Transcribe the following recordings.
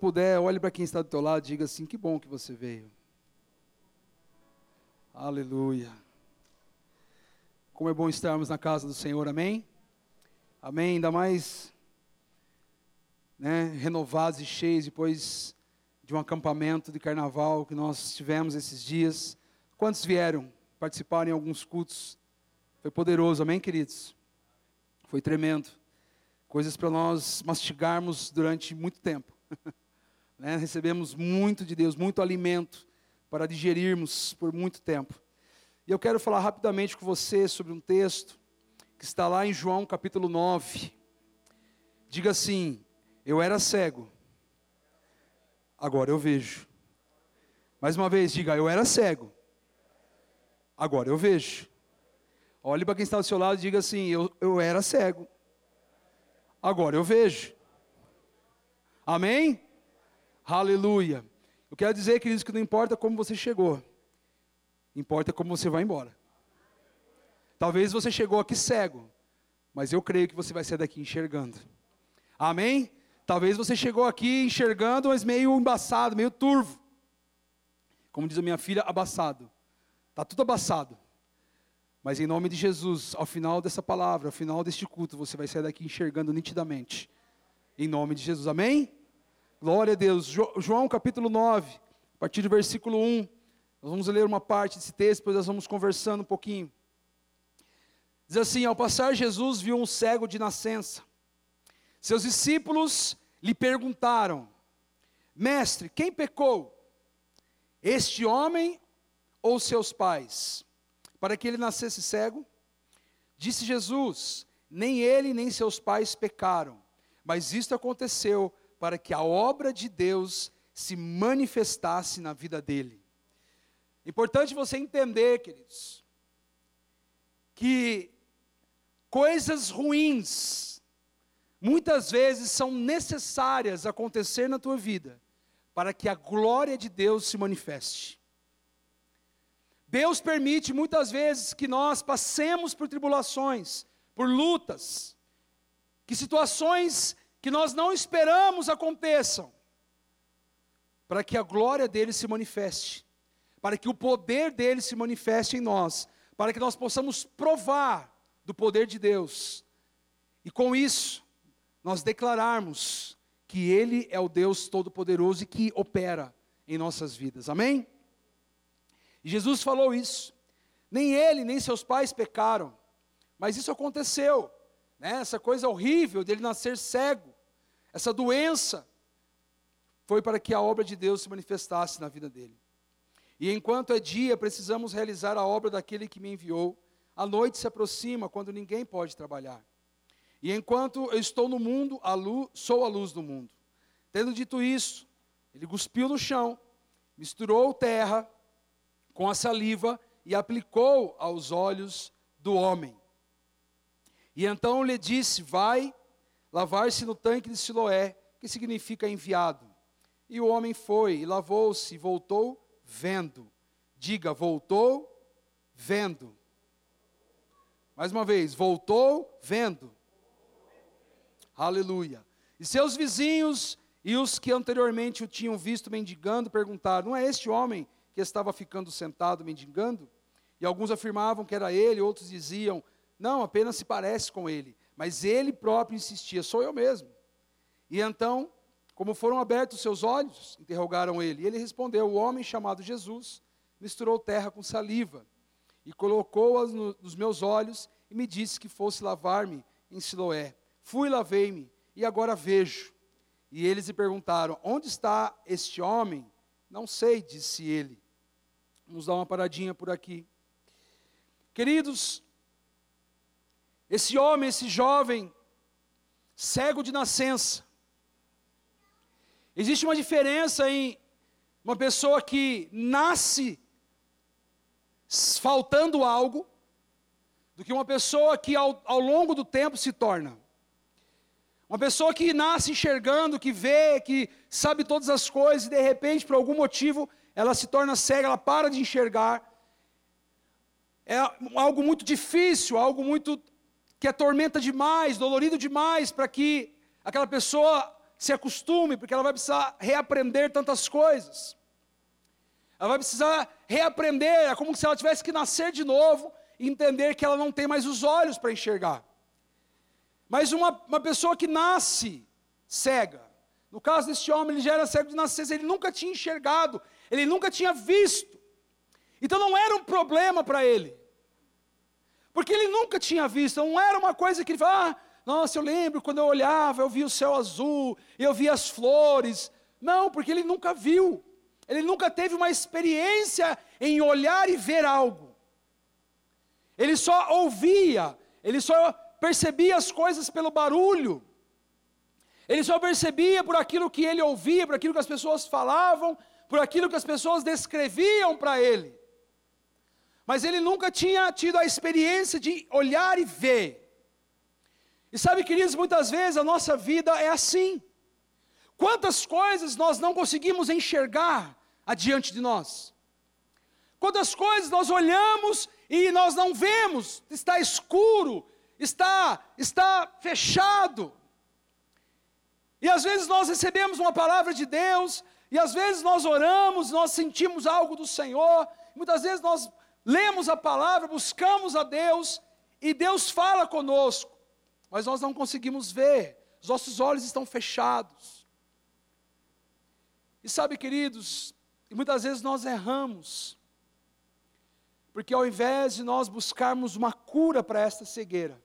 puder, olhe para quem está do teu lado e diga assim: que bom que você veio. Aleluia. Como é bom estarmos na casa do Senhor, amém? Amém. Ainda mais né, renovados e cheios depois de um acampamento de carnaval que nós tivemos esses dias. Quantos vieram participar em alguns cultos? Foi poderoso, amém, queridos? Foi tremendo. Coisas para nós mastigarmos durante muito tempo. Né? Recebemos muito de Deus, muito alimento para digerirmos por muito tempo. E eu quero falar rapidamente com você sobre um texto que está lá em João capítulo 9. Diga assim: Eu era cego, agora eu vejo. Mais uma vez, diga: Eu era cego, agora eu vejo. Olhe para quem está ao seu lado e diga assim: Eu, eu era cego, agora eu vejo. Amém? Aleluia. Eu quero dizer, queridos, que não importa como você chegou, importa como você vai embora. Talvez você chegou aqui cego, mas eu creio que você vai sair daqui enxergando. Amém? Talvez você chegou aqui enxergando, mas meio embaçado, meio turvo. Como diz a minha filha, abaçado. Está tudo abaçado. Mas em nome de Jesus, ao final dessa palavra, ao final deste culto, você vai sair daqui enxergando nitidamente. Em nome de Jesus, amém? Glória a Deus. João capítulo 9, a partir do versículo 1. Nós vamos ler uma parte desse texto, depois nós vamos conversando um pouquinho. Diz assim: Ao passar, Jesus viu um cego de nascença. Seus discípulos lhe perguntaram: Mestre, quem pecou? Este homem ou seus pais? Para que ele nascesse cego? Disse Jesus: Nem ele nem seus pais pecaram, mas isto aconteceu para que a obra de Deus se manifestasse na vida dele. Importante você entender, queridos, que coisas ruins muitas vezes são necessárias acontecer na tua vida para que a glória de Deus se manifeste. Deus permite muitas vezes que nós passemos por tribulações, por lutas, que situações que nós não esperamos aconteçam, para que a glória dele se manifeste, para que o poder dele se manifeste em nós, para que nós possamos provar do poder de Deus, e com isso, nós declararmos que Ele é o Deus Todo-Poderoso e que opera em nossas vidas, amém? Jesus falou isso, nem ele, nem seus pais pecaram, mas isso aconteceu, né? essa coisa horrível dele nascer cego, essa doença foi para que a obra de Deus se manifestasse na vida dele. E enquanto é dia, precisamos realizar a obra daquele que me enviou. A noite se aproxima quando ninguém pode trabalhar. E enquanto eu estou no mundo, a luz, sou a luz do mundo. Tendo dito isso, ele cuspiu no chão, misturou terra com a saliva e aplicou aos olhos do homem. E então lhe disse: Vai lavar-se no tanque de Siloé, que significa enviado. E o homem foi e lavou-se e voltou vendo. Diga, voltou vendo. Mais uma vez, voltou vendo. Aleluia. E seus vizinhos e os que anteriormente o tinham visto mendigando perguntaram: Não é este homem que estava ficando sentado mendigando? E alguns afirmavam que era ele, outros diziam: Não, apenas se parece com ele. Mas ele próprio insistia: sou eu mesmo. E então, como foram abertos seus olhos, interrogaram ele. E ele respondeu: o homem chamado Jesus misturou terra com saliva e colocou-as no, nos meus olhos e me disse que fosse lavar-me em Siloé. Fui, lavei-me e agora vejo. E eles lhe perguntaram: Onde está este homem? Não sei, disse ele. Vamos dar uma paradinha por aqui. Queridos, esse homem, esse jovem, cego de nascença. Existe uma diferença em uma pessoa que nasce faltando algo, do que uma pessoa que ao, ao longo do tempo se torna. Uma pessoa que nasce enxergando, que vê, que sabe todas as coisas e de repente, por algum motivo, ela se torna cega, ela para de enxergar. É algo muito difícil, algo muito que atormenta demais, dolorido demais, para que aquela pessoa se acostume, porque ela vai precisar reaprender tantas coisas. Ela vai precisar reaprender, é como se ela tivesse que nascer de novo e entender que ela não tem mais os olhos para enxergar. Mas uma, uma pessoa que nasce cega, no caso deste homem, ele já era cego de nascença, ele nunca tinha enxergado, ele nunca tinha visto. Então não era um problema para ele. Porque ele nunca tinha visto, não era uma coisa que ele falava, ah, nossa, eu lembro quando eu olhava, eu via o céu azul, eu via as flores. Não, porque ele nunca viu. Ele nunca teve uma experiência em olhar e ver algo. Ele só ouvia, ele só percebia as coisas pelo barulho. Ele só percebia por aquilo que ele ouvia, por aquilo que as pessoas falavam, por aquilo que as pessoas descreviam para ele. Mas ele nunca tinha tido a experiência de olhar e ver. E sabe, queridos, muitas vezes a nossa vida é assim. Quantas coisas nós não conseguimos enxergar adiante de nós? Quantas coisas nós olhamos e nós não vemos, está escuro, está está fechado. E às vezes nós recebemos uma palavra de Deus, e às vezes nós oramos, nós sentimos algo do Senhor, muitas vezes nós lemos a palavra, buscamos a Deus, e Deus fala conosco, mas nós não conseguimos ver, os nossos olhos estão fechados. E sabe, queridos, muitas vezes nós erramos, porque ao invés de nós buscarmos uma cura para esta cegueira,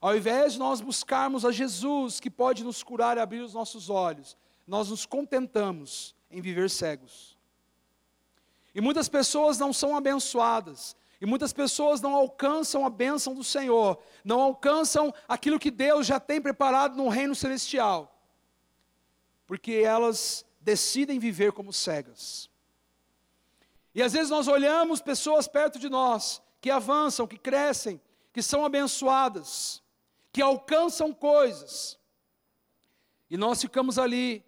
ao invés de nós buscarmos a Jesus que pode nos curar e abrir os nossos olhos, nós nos contentamos em viver cegos. E muitas pessoas não são abençoadas, e muitas pessoas não alcançam a bênção do Senhor, não alcançam aquilo que Deus já tem preparado no reino celestial, porque elas decidem viver como cegas. E às vezes nós olhamos pessoas perto de nós que avançam, que crescem, que são abençoadas, que alcançam coisas. E nós ficamos ali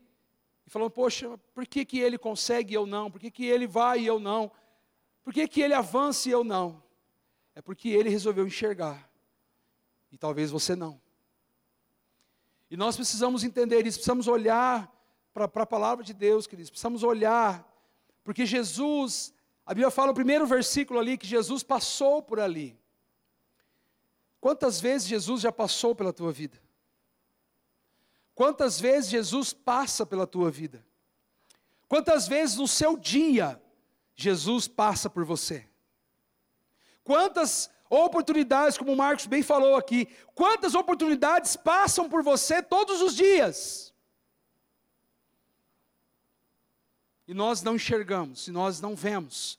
e falamos, poxa, por que, que ele consegue e eu não? Por que, que ele vai e eu não? Por que, que ele avança e eu não? É porque ele resolveu enxergar. E talvez você não. E nós precisamos entender isso, precisamos olhar para a palavra de Deus, queridos, precisamos olhar, porque Jesus, a Bíblia fala no primeiro versículo ali, que Jesus passou por ali. Quantas vezes Jesus já passou pela tua vida? Quantas vezes Jesus passa pela tua vida? Quantas vezes no seu dia Jesus passa por você? Quantas oportunidades, como o Marcos bem falou aqui, quantas oportunidades passam por você todos os dias? E nós não enxergamos, e nós não vemos,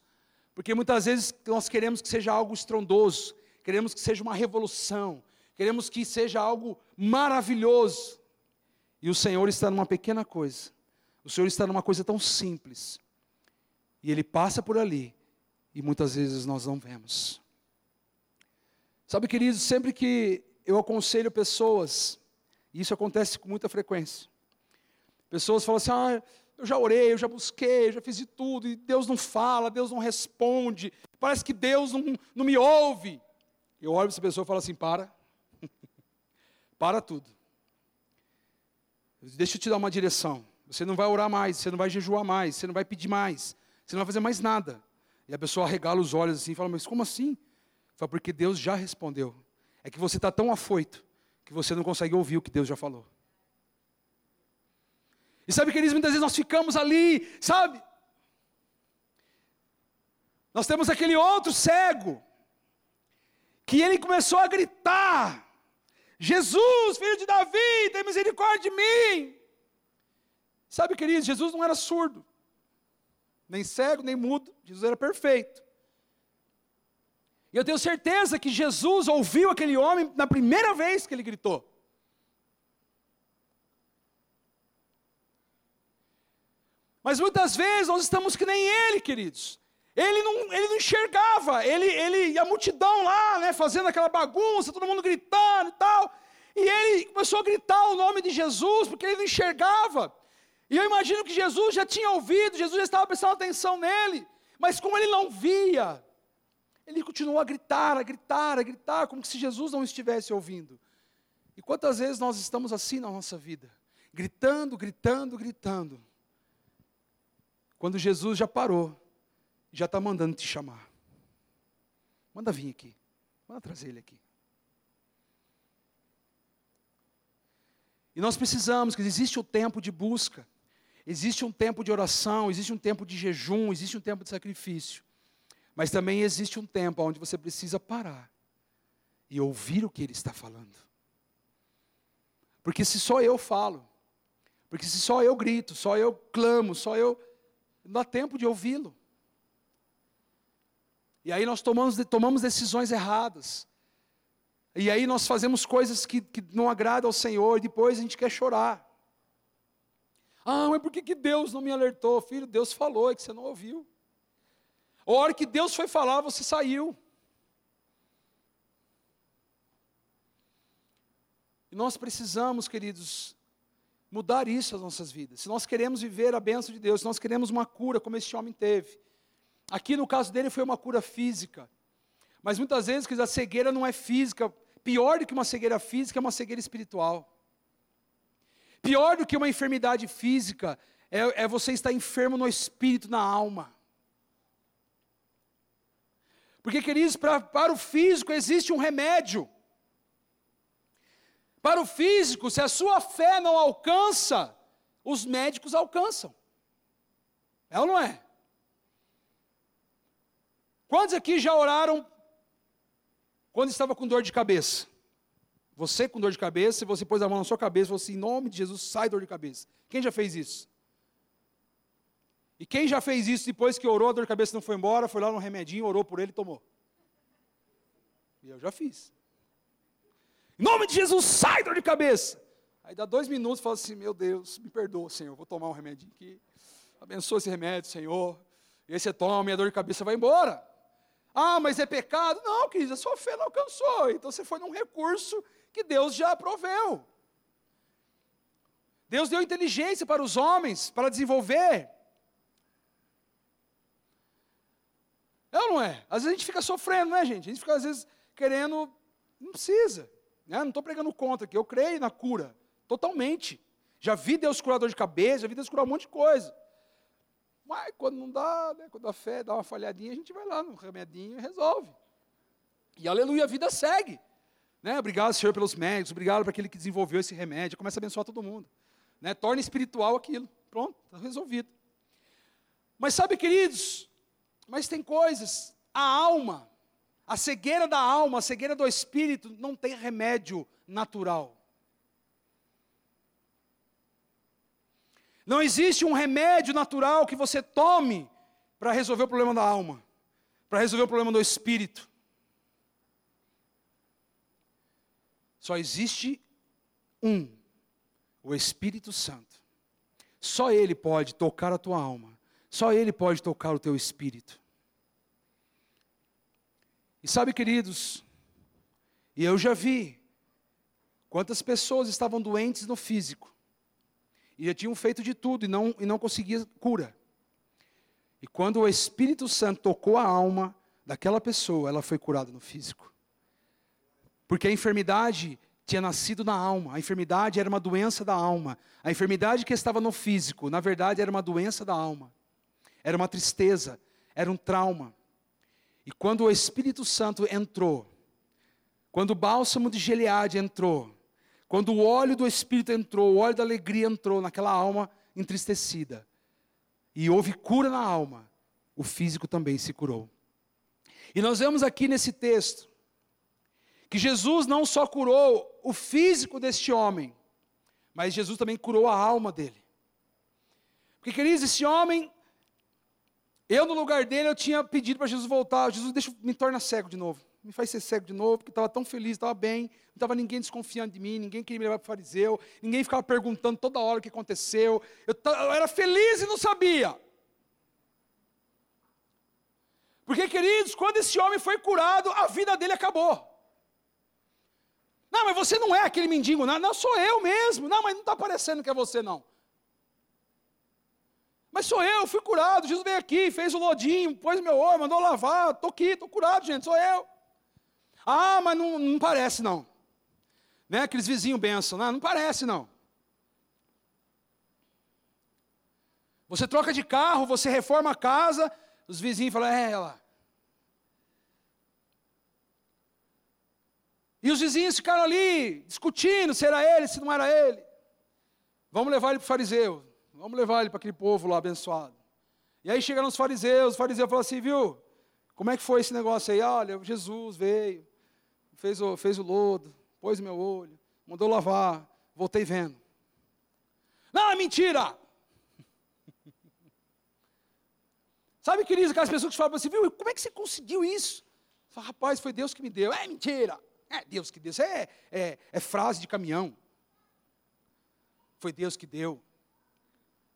porque muitas vezes nós queremos que seja algo estrondoso, queremos que seja uma revolução, queremos que seja algo maravilhoso. E o Senhor está numa pequena coisa, o Senhor está numa coisa tão simples, e Ele passa por ali, e muitas vezes nós não vemos. Sabe, queridos, sempre que eu aconselho pessoas, e isso acontece com muita frequência, pessoas falam assim: ah, eu já orei, eu já busquei, eu já fiz de tudo, e Deus não fala, Deus não responde, parece que Deus não, não me ouve. Eu olho para essa pessoa e falo assim: para. para tudo. Deixa eu te dar uma direção. Você não vai orar mais, você não vai jejuar mais, você não vai pedir mais, você não vai fazer mais nada. E a pessoa arregala os olhos assim e fala: Mas como assim? Fala, porque Deus já respondeu. É que você está tão afoito que você não consegue ouvir o que Deus já falou. E sabe, queridos, muitas vezes nós ficamos ali, sabe? Nós temos aquele outro cego que ele começou a gritar: Jesus, filho de Davi, tem misericórdia de mim. Sabe, queridos, Jesus não era surdo, nem cego, nem mudo, Jesus era perfeito. E eu tenho certeza que Jesus ouviu aquele homem na primeira vez que ele gritou. Mas muitas vezes nós estamos que nem ele, queridos. Ele não, ele não enxergava, ele, ele, a multidão lá, né, fazendo aquela bagunça, todo mundo gritando e tal. E ele começou a gritar o nome de Jesus, porque ele não enxergava. E eu imagino que Jesus já tinha ouvido, Jesus já estava prestando atenção nele, mas como ele não via, ele continuou a gritar, a gritar, a gritar, como se Jesus não estivesse ouvindo. E quantas vezes nós estamos assim na nossa vida? gritando, gritando, gritando. Quando Jesus já parou, já está mandando te chamar. Manda vir aqui, manda trazer ele aqui. E nós precisamos, que existe o tempo de busca, existe um tempo de oração, existe um tempo de jejum, existe um tempo de sacrifício. Mas também existe um tempo onde você precisa parar e ouvir o que ele está falando. Porque se só eu falo, porque se só eu grito, só eu clamo, só eu. Não dá tempo de ouvi-lo. E aí nós tomamos, tomamos decisões erradas. E aí nós fazemos coisas que, que não agradam ao Senhor, e depois a gente quer chorar. Ah, mas por que, que Deus não me alertou? Filho, Deus falou, é que você não ouviu. A hora que Deus foi falar, você saiu. E nós precisamos, queridos, mudar isso nas nossas vidas. Se nós queremos viver a bênção de Deus, se nós queremos uma cura como este homem teve. Aqui no caso dele foi uma cura física. Mas muitas vezes, a cegueira não é física. Pior do que uma cegueira física é uma cegueira espiritual. Pior do que uma enfermidade física é, é você estar enfermo no espírito, na alma. Porque, queridos, pra, para o físico existe um remédio. Para o físico, se a sua fé não alcança, os médicos alcançam. É ou não é? Quantos aqui já oraram quando estava com dor de cabeça? Você com dor de cabeça, você pôs a mão na sua cabeça e falou assim: em nome de Jesus, sai dor de cabeça. Quem já fez isso? E quem já fez isso depois que orou, a dor de cabeça não foi embora, foi lá no remedinho, orou por ele e tomou? E eu já fiz. Em nome de Jesus, sai dor de cabeça. Aí dá dois minutos e fala assim: Meu Deus, me perdoa, Senhor, vou tomar um remedinho aqui. Abençoa esse remédio, Senhor. E aí você toma e a dor de cabeça vai embora. Ah, mas é pecado? Não, querido, a sua fé não alcançou. Então você foi num recurso que Deus já proveu. Deus deu inteligência para os homens, para desenvolver. É ou não é? Às vezes a gente fica sofrendo, né, gente? A gente fica, às vezes, querendo. Não precisa. Né? Não estou pregando contra aqui. Eu creio na cura. Totalmente. Já vi Deus curador de cabeça, já vi Deus curar um monte de coisa. Mas quando não dá, né, quando a fé dá uma falhadinha, a gente vai lá no remedinho e resolve. E aleluia, a vida segue. Né? Obrigado, Senhor, pelos médicos, obrigado para aquele que desenvolveu esse remédio. Começa a abençoar todo mundo. Né? Torna espiritual aquilo. Pronto, está resolvido. Mas sabe, queridos, mas tem coisas, a alma, a cegueira da alma, a cegueira do espírito, não tem remédio natural. Não existe um remédio natural que você tome para resolver o problema da alma, para resolver o problema do espírito. Só existe um, o Espírito Santo. Só Ele pode tocar a tua alma, só Ele pode tocar o teu espírito. E sabe, queridos, e eu já vi quantas pessoas estavam doentes no físico, e já tinham feito de tudo e não, e não conseguiam cura. E quando o Espírito Santo tocou a alma daquela pessoa, ela foi curada no físico. Porque a enfermidade tinha nascido na alma, a enfermidade era uma doença da alma. A enfermidade que estava no físico, na verdade, era uma doença da alma. Era uma tristeza, era um trauma. E quando o Espírito Santo entrou, quando o bálsamo de Gileade entrou, quando o óleo do Espírito entrou, o óleo da alegria entrou naquela alma entristecida, e houve cura na alma, o físico também se curou. E nós vemos aqui nesse texto que Jesus não só curou o físico deste homem, mas Jesus também curou a alma dele. Porque, queridos, esse homem, eu no lugar dele, eu tinha pedido para Jesus voltar. Jesus, deixa, me torna cego de novo. Me faz ser cego de novo, porque estava tão feliz, estava bem, não estava ninguém desconfiando de mim, ninguém queria me levar para o fariseu, ninguém ficava perguntando toda hora o que aconteceu. Eu, eu era feliz e não sabia. Porque, queridos, quando esse homem foi curado, a vida dele acabou. Não, mas você não é aquele mendigo, não, não sou eu mesmo. Não, mas não está parecendo que é você, não. Mas sou eu, fui curado. Jesus veio aqui, fez o lodinho, pôs meu olho, mandou lavar. Estou aqui, estou curado, gente, sou eu. Ah, mas não, não parece, não. Né? Aqueles vizinhos benção, não, não parece, não. Você troca de carro, você reforma a casa, os vizinhos falam, é ela. E os vizinhos ficaram ali discutindo se era ele, se não era ele. Vamos levar ele para o fariseu. Vamos levar ele para aquele povo lá abençoado. E aí chegaram os fariseus, os fariseus falaram assim, viu? Como é que foi esse negócio aí? Olha, Jesus veio, fez o, fez o lodo, pôs meu olho, mandou lavar, voltei vendo. Não, é mentira! Sabe, queridos, aquelas pessoas que falam assim, viu, como é que você conseguiu isso? Fala, rapaz, foi Deus que me deu. É mentira! É Deus que deu. Isso é, é, é frase de caminhão. Foi Deus que deu.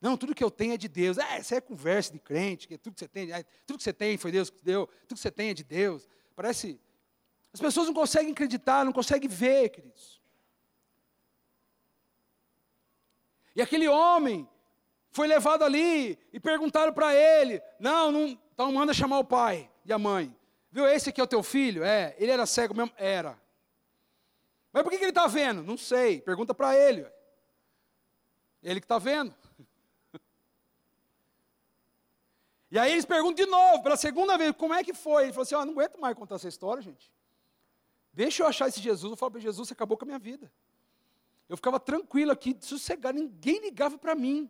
Não, tudo que eu tenho é de Deus. É, isso é conversa de crente, que tudo que você tem, é, tudo que você tem foi Deus que deu, tudo que você tem é de Deus. Parece. As pessoas não conseguem acreditar, não conseguem ver, queridos. E aquele homem foi levado ali e perguntaram para ele: não, não, então manda chamar o pai e a mãe. Viu, esse aqui é o teu filho? É, ele era cego mesmo? Era. Mas por que, que ele está vendo? Não sei, pergunta para ele. Ele que está vendo. E aí eles perguntam de novo, pela segunda vez, como é que foi? Ele falou assim: não aguento mais contar essa história, gente. Deixa eu achar esse Jesus. Eu falo para Jesus, você acabou com a minha vida. Eu ficava tranquilo aqui, sossegado, ninguém ligava para mim.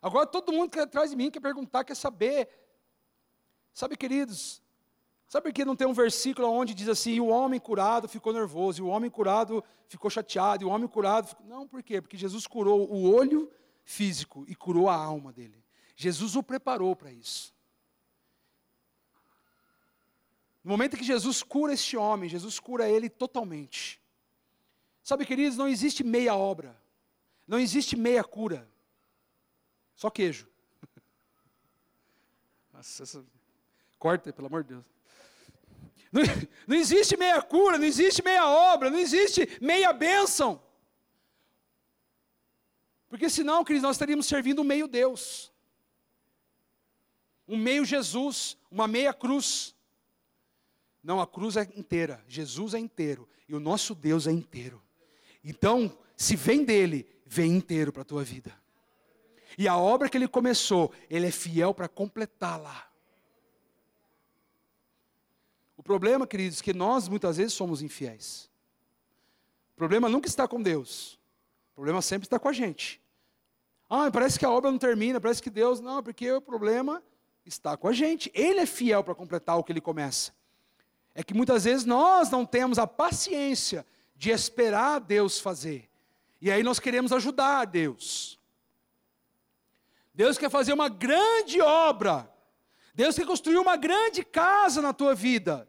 Agora todo mundo que atrás de mim quer perguntar, quer saber. Sabe, queridos, sabe que não tem um versículo onde diz assim: o homem curado ficou nervoso, e o homem curado ficou chateado, e o homem curado. Ficou... Não, por quê? Porque Jesus curou o olho físico e curou a alma dele. Jesus o preparou para isso. No momento que Jesus cura este homem, Jesus cura ele totalmente. Sabe, queridos, não existe meia obra, não existe meia cura, só queijo. Nossa, essa... Corta, pelo amor de Deus. Não, não existe meia cura, não existe meia obra, não existe meia bênção. Porque senão, queridos, nós estaríamos servindo um meio Deus. Um meio Jesus, uma meia cruz. Não, a cruz é inteira, Jesus é inteiro e o nosso Deus é inteiro. Então, se vem dele, vem inteiro para a tua vida. E a obra que ele começou, ele é fiel para completá-la. O problema, queridos, é que nós muitas vezes somos infiéis. O problema nunca está com Deus. O problema sempre está com a gente. Ah, parece que a obra não termina, parece que Deus. Não, porque o problema está com a gente. Ele é fiel para completar o que ele começa. É que muitas vezes nós não temos a paciência de esperar Deus fazer. E aí nós queremos ajudar Deus. Deus quer fazer uma grande obra. Deus quer construir uma grande casa na tua vida.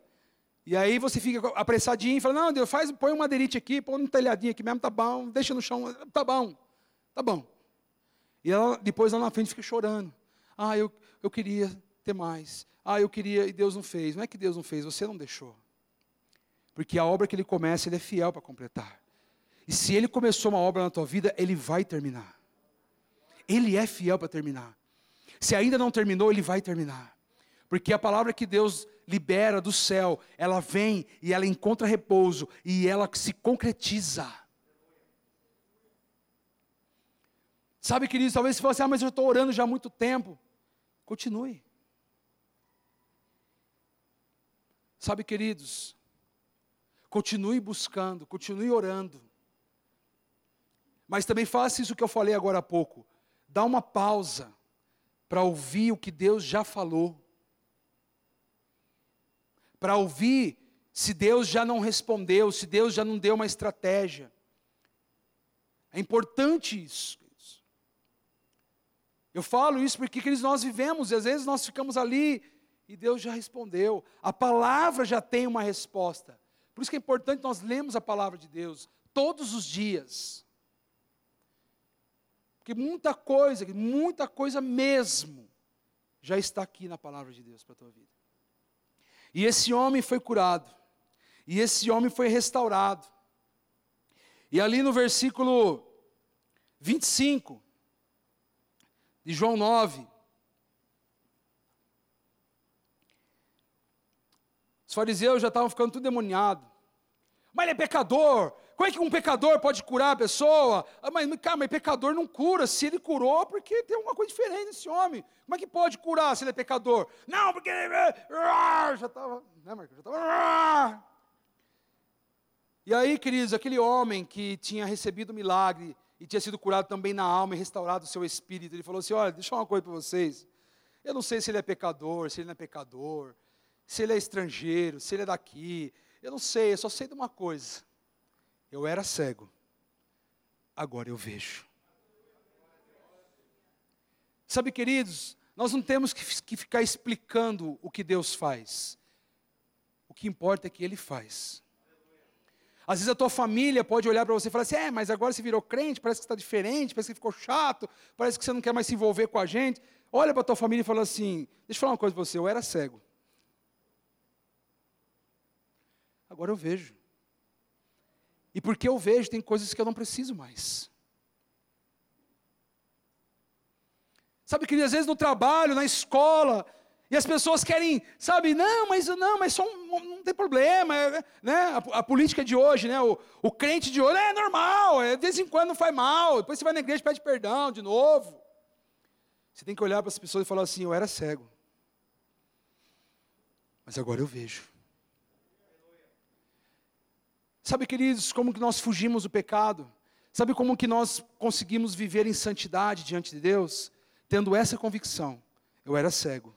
E aí você fica apressadinho e fala: Não, Deus, faz, põe um madeirite aqui, põe um telhadinho aqui mesmo, tá bom, deixa no chão, tá bom, tá bom. E ela, depois lá na frente fica chorando. Ah, eu, eu queria ter mais. Ah, eu queria e Deus não fez. Não é que Deus não fez, você não deixou. Porque a obra que ele começa, ele é fiel para completar. E se ele começou uma obra na tua vida, ele vai terminar. Ele é fiel para terminar. Se ainda não terminou, ele vai terminar. Porque a palavra que Deus libera do céu, ela vem e ela encontra repouso e ela se concretiza. Sabe, queridos, talvez você fale assim, ah, mas eu estou orando já há muito tempo. Continue. Sabe, queridos, continue buscando, continue orando. Mas também faça isso que eu falei agora há pouco. Dá uma pausa para ouvir o que Deus já falou para ouvir se Deus já não respondeu, se Deus já não deu uma estratégia. É importante isso. Eu falo isso porque queridos, nós vivemos e às vezes nós ficamos ali e Deus já respondeu. A palavra já tem uma resposta. Por isso que é importante nós lermos a palavra de Deus todos os dias. Porque muita coisa, muita coisa mesmo, já está aqui na palavra de Deus para a tua vida. E esse homem foi curado. E esse homem foi restaurado. E ali no versículo 25 de João 9, os fariseus já estavam ficando tudo demoniado. Mas ele é pecador. Como é que um pecador pode curar a pessoa? Ah, mas, cara, mas pecador não cura. Se ele curou, porque tem alguma coisa diferente nesse homem. Como é que pode curar se ele é pecador? Não, porque ele é, já estava. Né? Já estava. E aí, queridos, aquele homem que tinha recebido o milagre e tinha sido curado também na alma e restaurado o seu espírito, ele falou assim: Olha, deixa eu falar uma coisa para vocês. Eu não sei se ele é pecador, se ele não é pecador, se ele é estrangeiro, se ele é daqui. Eu não sei, eu só sei de uma coisa eu era cego, agora eu vejo. Sabe, queridos, nós não temos que, ficar explicando o que Deus faz. O que importa é que Ele faz. Às vezes a tua família pode olhar para você e falar assim: é, mas agora você virou crente, parece que está diferente, parece que ficou chato, parece que você não quer mais se envolver com a gente. Olha para a tua família e fala assim: deixa eu falar uma coisa para você, eu era cego. Agora eu vejo. E porque eu vejo, tem coisas que eu não preciso mais. Sabe, que às vezes no trabalho, na escola, e as pessoas querem, sabe, não, mas não, mas só um, não tem problema, é, né? A, a, política de hoje, né? O, o crente de hoje é normal, é, de vez em quando faz mal, depois você vai na igreja e pede perdão de novo. Você tem que olhar para as pessoas e falar assim: eu era cego, mas agora eu vejo. Sabe, queridos, como que nós fugimos do pecado? Sabe como que nós conseguimos viver em santidade diante de Deus? Tendo essa convicção. Eu era cego,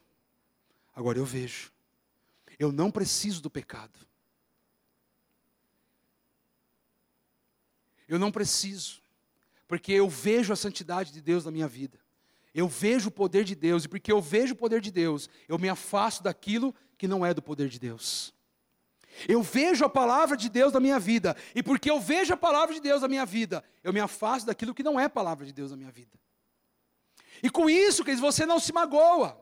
agora eu vejo. Eu não preciso do pecado. Eu não preciso, porque eu vejo a santidade de Deus na minha vida. Eu vejo o poder de Deus, e porque eu vejo o poder de Deus, eu me afasto daquilo que não é do poder de Deus. Eu vejo a palavra de Deus na minha vida, e porque eu vejo a palavra de Deus na minha vida, eu me afasto daquilo que não é palavra de Deus na minha vida. E com isso, queridos, você não se magoa.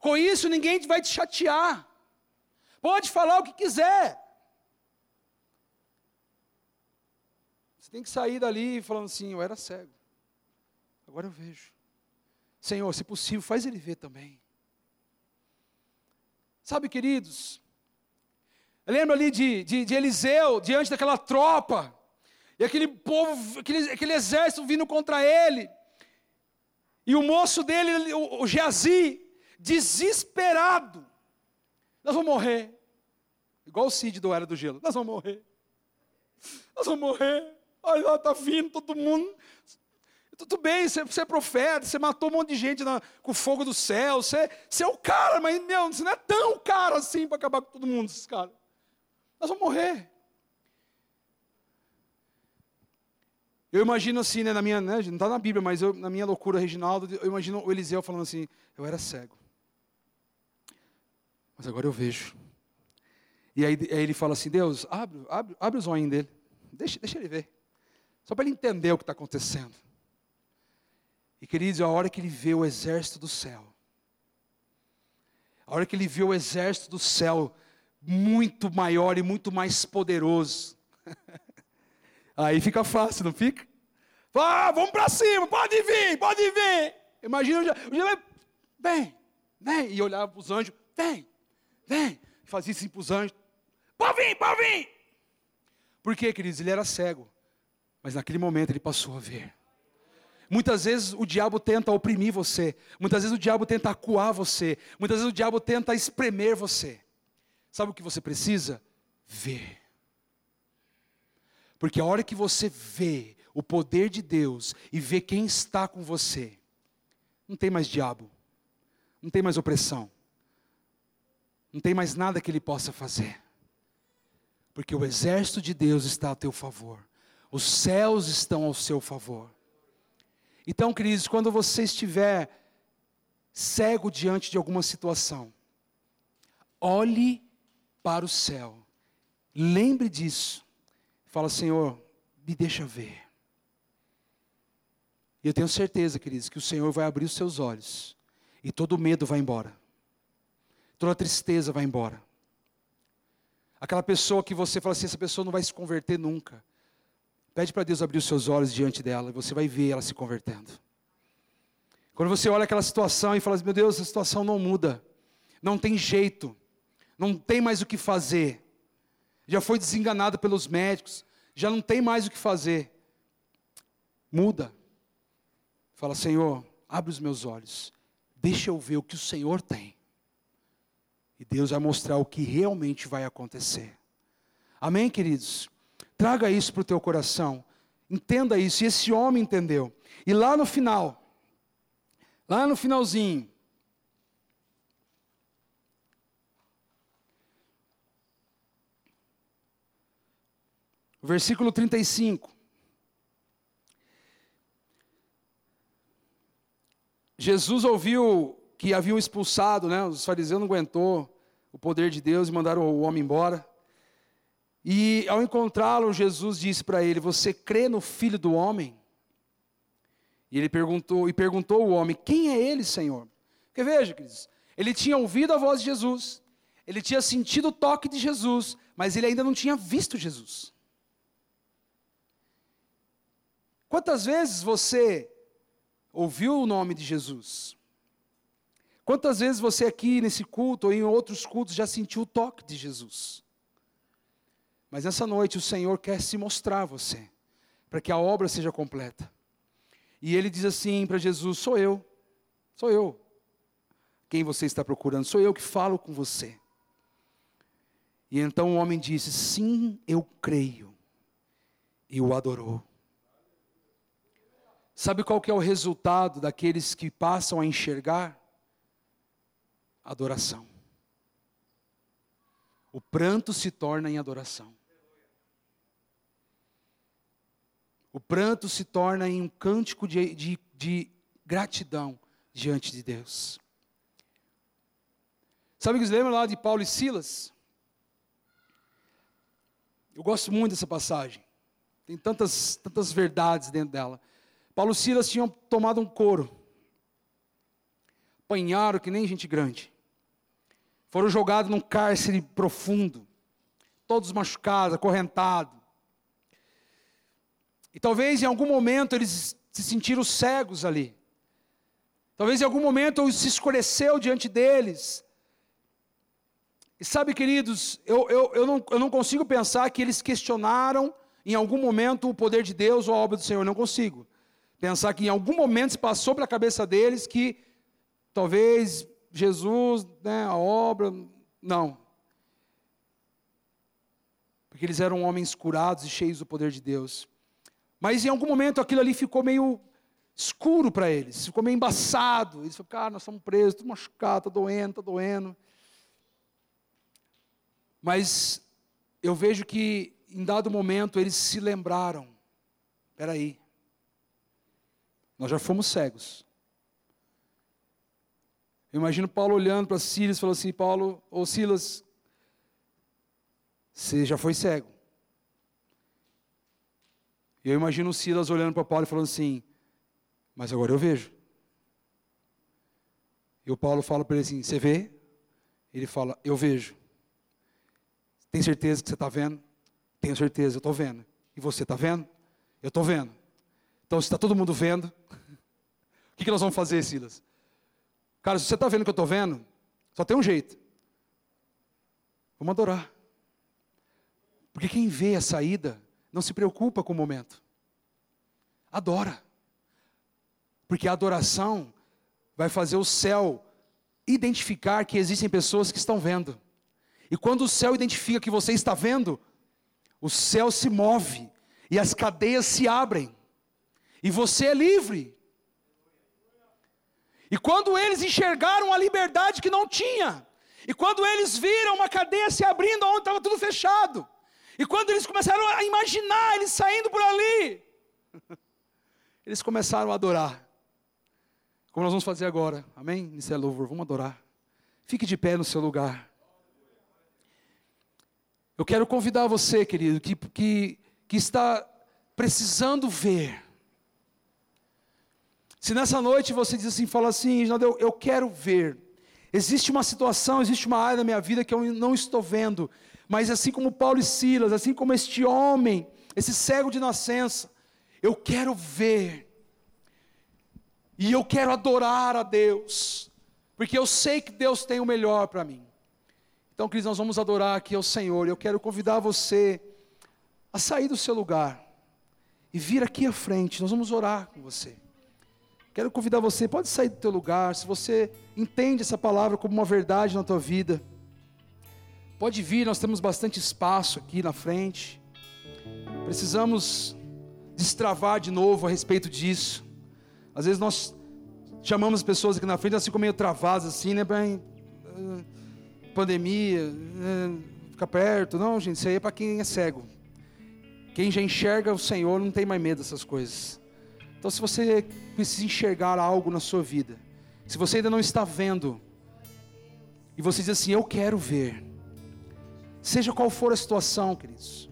Com isso, ninguém vai te chatear. Pode falar o que quiser. Você tem que sair dali falando assim: eu era cego, agora eu vejo. Senhor, se possível, faz ele ver também. Sabe, queridos, Lembra ali de, de, de, Eliseu, diante daquela tropa, e aquele povo, aquele, aquele exército vindo contra ele, e o moço dele, o, o Geazi, desesperado, nós vamos morrer, igual o Cid do Era do Gelo, nós vamos morrer, nós vamos morrer, olha lá, está vindo todo mundo, tudo bem, você, você, é profeta, você matou um monte de gente na, com o fogo do céu, você, você é o cara, mas meu, você não é tão cara assim para acabar com todo mundo, esses caras. Nós vamos morrer. Eu imagino assim, né, na minha, né, não está na Bíblia, mas eu, na minha loucura, Reginaldo, eu imagino o Eliseu falando assim: eu era cego, mas agora eu vejo. E aí, aí ele fala assim: Deus, abre, abre, abre os olhos dele, deixa, deixa ele ver, só para ele entender o que está acontecendo. E queridos, a hora que ele vê o exército do céu, a hora que ele vê o exército do céu muito maior e muito mais poderoso. Aí fica fácil, não fica? Ah, vamos para cima, pode vir, pode vir. Imagina o dia, o dia vem, vem, e olhava para os anjos, vem, vem, fazia assim para os anjos, pode vir, pode vir. Por quê, queridos? Ele era cego, mas naquele momento ele passou a ver. Muitas vezes o diabo tenta oprimir você, muitas vezes o diabo tenta acuar você, muitas vezes o diabo tenta espremer você. Sabe o que você precisa? Ver. Porque a hora que você vê o poder de Deus e vê quem está com você, não tem mais diabo, não tem mais opressão, não tem mais nada que ele possa fazer. Porque o exército de Deus está a teu favor, os céus estão ao seu favor. Então, queridos, quando você estiver cego diante de alguma situação, olhe para o céu. Lembre disso. Fala, Senhor, me deixa ver. E eu tenho certeza, queridos, que o Senhor vai abrir os seus olhos. E todo medo vai embora. Toda tristeza vai embora. Aquela pessoa que você fala assim, essa pessoa não vai se converter nunca. Pede para Deus abrir os seus olhos diante dela e você vai ver ela se convertendo. Quando você olha aquela situação e fala assim, meu Deus, a situação não muda. Não tem jeito não tem mais o que fazer, já foi desenganado pelos médicos, já não tem mais o que fazer. Muda. Fala, Senhor, abre os meus olhos, deixa eu ver o que o Senhor tem. E Deus vai mostrar o que realmente vai acontecer. Amém, queridos? Traga isso para o teu coração. Entenda isso. E esse homem entendeu. E lá no final, lá no finalzinho, versículo 35. Jesus ouviu que haviam expulsado, né? Os fariseus não aguentou o poder de Deus e mandaram o homem embora. E ao encontrá-lo, Jesus disse para ele: Você crê no Filho do Homem? E ele perguntou, e perguntou o homem: Quem é ele, Senhor? Porque veja, queridos, ele tinha ouvido a voz de Jesus, ele tinha sentido o toque de Jesus, mas ele ainda não tinha visto Jesus. Quantas vezes você ouviu o nome de Jesus? Quantas vezes você aqui nesse culto ou em outros cultos já sentiu o toque de Jesus? Mas nessa noite o Senhor quer se mostrar a você, para que a obra seja completa. E ele diz assim para Jesus: Sou eu, sou eu. Quem você está procurando? Sou eu que falo com você. E então o homem disse: Sim, eu creio. E o adorou. Sabe qual que é o resultado daqueles que passam a enxergar? Adoração. O pranto se torna em adoração. O pranto se torna em um cântico de, de, de gratidão diante de Deus. Sabe que vocês lembram lá de Paulo e Silas? Eu gosto muito dessa passagem. Tem tantas, tantas verdades dentro dela. Paulo e Silas tinham tomado um couro. Apanharam que nem gente grande. Foram jogados num cárcere profundo. Todos machucados, acorrentados. E talvez em algum momento eles se sentiram cegos ali. Talvez em algum momento se escureceu diante deles. E sabe, queridos, eu, eu, eu, não, eu não consigo pensar que eles questionaram em algum momento o poder de Deus ou a obra do Senhor. Não consigo. Pensar que em algum momento se passou pela cabeça deles que talvez Jesus, né, a obra. Não. Porque eles eram homens curados e cheios do poder de Deus. Mas em algum momento aquilo ali ficou meio escuro para eles, ficou meio embaçado. Eles falaram, cara, nós estamos presos, estou machucado, estou doendo, estou doendo. Mas eu vejo que em dado momento eles se lembraram. Espera aí, nós já fomos cegos. Eu imagino Paulo olhando para Silas e falando assim: Paulo, ou Silas, você já foi cego. E eu imagino Silas olhando para Paulo e falando assim: Mas agora eu vejo. E o Paulo fala para ele assim: Você vê? Ele fala: Eu vejo. Tem certeza que você está vendo? Tenho certeza, eu estou vendo. E você está vendo? Eu estou vendo. Então, se está todo mundo vendo, o que, que nós vamos fazer, Silas? Cara, se você está vendo o que eu estou vendo, só tem um jeito. Vamos adorar. Porque quem vê a saída não se preocupa com o momento. Adora. Porque a adoração vai fazer o céu identificar que existem pessoas que estão vendo. E quando o céu identifica que você está vendo, o céu se move e as cadeias se abrem. E você é livre. E quando eles enxergaram a liberdade que não tinha, e quando eles viram uma cadeia se abrindo onde estava tudo fechado, e quando eles começaram a imaginar eles saindo por ali, eles começaram a adorar. Como nós vamos fazer agora, amém? Isso é louvor, vamos adorar. Fique de pé no seu lugar. Eu quero convidar você, querido, que, que, que está precisando ver se nessa noite você diz assim, fala assim, eu, eu quero ver. Existe uma situação, existe uma área da minha vida que eu não estou vendo. Mas assim como Paulo e Silas, assim como este homem, esse cego de nascença, eu quero ver. E eu quero adorar a Deus. Porque eu sei que Deus tem o melhor para mim. Então, queridos, nós vamos adorar aqui ao Senhor. Eu quero convidar você a sair do seu lugar e vir aqui à frente. Nós vamos orar com você. Quero convidar você, pode sair do teu lugar, se você entende essa palavra como uma verdade na tua vida. Pode vir, nós temos bastante espaço aqui na frente. Precisamos destravar de novo a respeito disso. Às vezes nós chamamos as pessoas aqui na frente, elas ficam meio travadas assim, né? Uh, pandemia, uh, fica perto. Não, gente, isso aí é para quem é cego. Quem já enxerga o Senhor não tem mais medo dessas coisas. Então, se você precisa enxergar algo na sua vida, se você ainda não está vendo, e você diz assim: Eu quero ver, seja qual for a situação, queridos,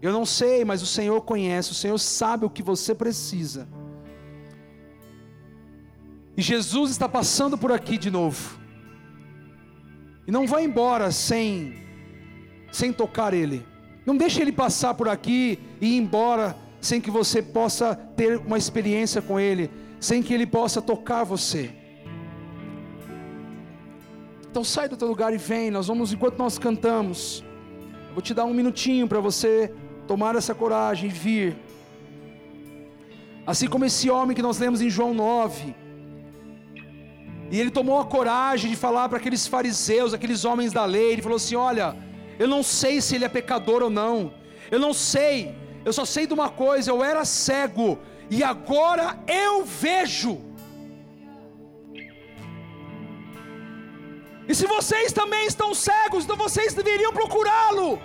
eu não sei, mas o Senhor conhece, o Senhor sabe o que você precisa. E Jesus está passando por aqui de novo. E não vai embora sem sem tocar ele. Não deixe ele passar por aqui e ir embora sem que você possa ter uma experiência com ele, sem que ele possa tocar você. Então sai do teu lugar e vem, nós vamos enquanto nós cantamos. Vou te dar um minutinho para você tomar essa coragem e vir. Assim como esse homem que nós lemos em João 9. E ele tomou a coragem de falar para aqueles fariseus, aqueles homens da lei. Ele falou assim: Olha, eu não sei se ele é pecador ou não. Eu não sei. Eu só sei de uma coisa: eu era cego e agora eu vejo. E se vocês também estão cegos, então vocês deveriam procurá-lo.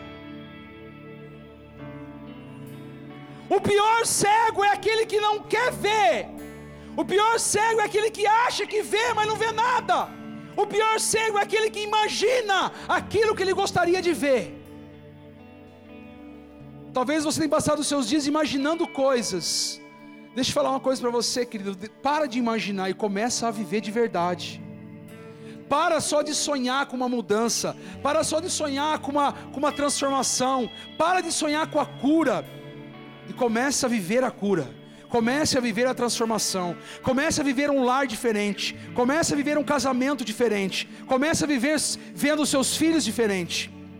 O pior cego é aquele que não quer ver. O pior cego é aquele que acha que vê, mas não vê nada. O pior cego é aquele que imagina aquilo que ele gostaria de ver. Talvez você tenha passado os seus dias imaginando coisas. Deixa eu falar uma coisa para você, querido. Para de imaginar e começa a viver de verdade. Para só de sonhar com uma mudança. Para só de sonhar com uma, com uma transformação. Para de sonhar com a cura e comece a viver a cura. Comece a viver a transformação. Comece a viver um lar diferente. Comece a viver um casamento diferente. Comece a viver vendo seus filhos diferente.